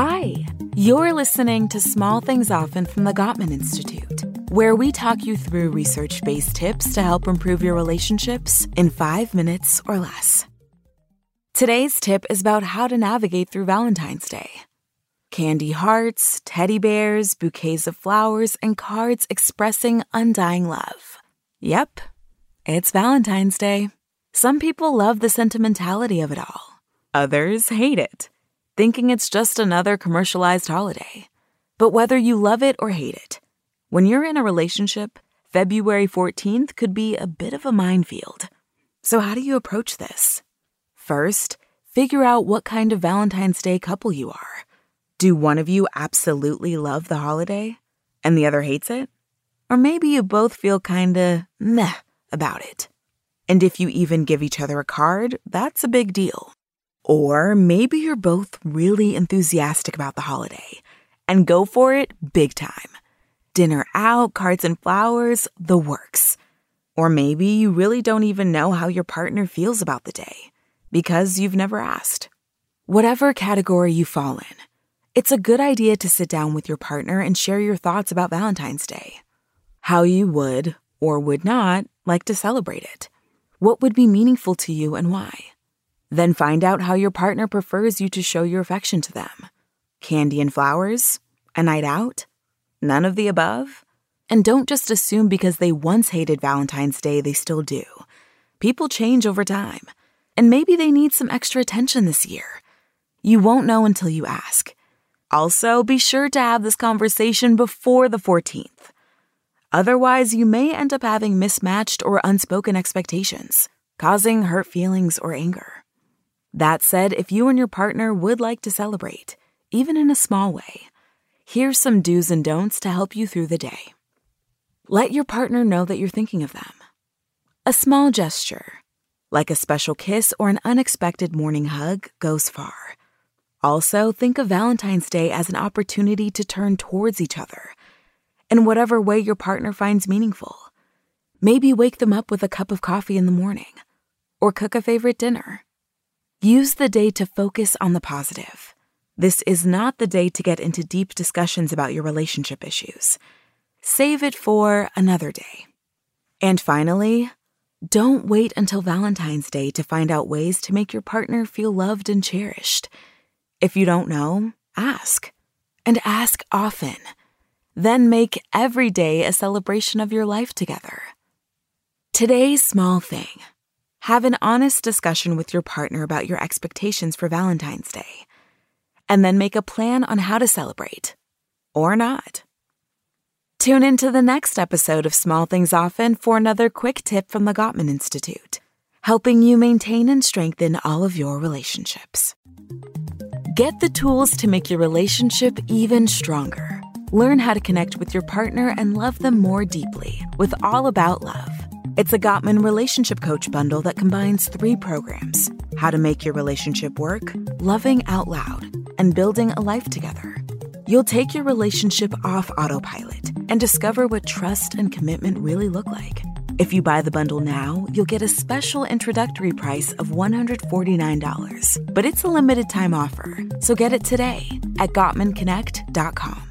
Hi, you're listening to Small Things Often from the Gottman Institute, where we talk you through research based tips to help improve your relationships in five minutes or less. Today's tip is about how to navigate through Valentine's Day. Candy hearts, teddy bears, bouquets of flowers, and cards expressing undying love. Yep, it's Valentine's Day. Some people love the sentimentality of it all, others hate it, thinking it's just another commercialized holiday. But whether you love it or hate it, when you're in a relationship, February 14th could be a bit of a minefield. So, how do you approach this? First, figure out what kind of Valentine's Day couple you are. Do one of you absolutely love the holiday and the other hates it? Or maybe you both feel kinda meh about it. And if you even give each other a card, that's a big deal. Or maybe you're both really enthusiastic about the holiday and go for it big time. Dinner out, cards and flowers, the works. Or maybe you really don't even know how your partner feels about the day because you've never asked. Whatever category you fall in, it's a good idea to sit down with your partner and share your thoughts about Valentine's Day. How you would, or would not, like to celebrate it. What would be meaningful to you and why? Then find out how your partner prefers you to show your affection to them. Candy and flowers? A night out? None of the above? And don't just assume because they once hated Valentine's Day, they still do. People change over time, and maybe they need some extra attention this year. You won't know until you ask. Also, be sure to have this conversation before the 14th. Otherwise, you may end up having mismatched or unspoken expectations, causing hurt feelings or anger. That said, if you and your partner would like to celebrate, even in a small way, here's some do's and don'ts to help you through the day. Let your partner know that you're thinking of them. A small gesture, like a special kiss or an unexpected morning hug, goes far. Also, think of Valentine's Day as an opportunity to turn towards each other in whatever way your partner finds meaningful. Maybe wake them up with a cup of coffee in the morning or cook a favorite dinner. Use the day to focus on the positive. This is not the day to get into deep discussions about your relationship issues. Save it for another day. And finally, don't wait until Valentine's Day to find out ways to make your partner feel loved and cherished. If you don't know, ask. And ask often. Then make every day a celebration of your life together. Today's small thing have an honest discussion with your partner about your expectations for Valentine's Day, and then make a plan on how to celebrate or not. Tune in to the next episode of Small Things Often for another quick tip from the Gottman Institute, helping you maintain and strengthen all of your relationships. Get the tools to make your relationship even stronger Learn how to connect with your partner and love them more deeply with All About Love. It's a Gottman Relationship Coach bundle that combines three programs how to make your relationship work, loving out loud, and building a life together. You'll take your relationship off autopilot and discover what trust and commitment really look like. If you buy the bundle now, you'll get a special introductory price of $149, but it's a limited time offer, so get it today at GottmanConnect.com.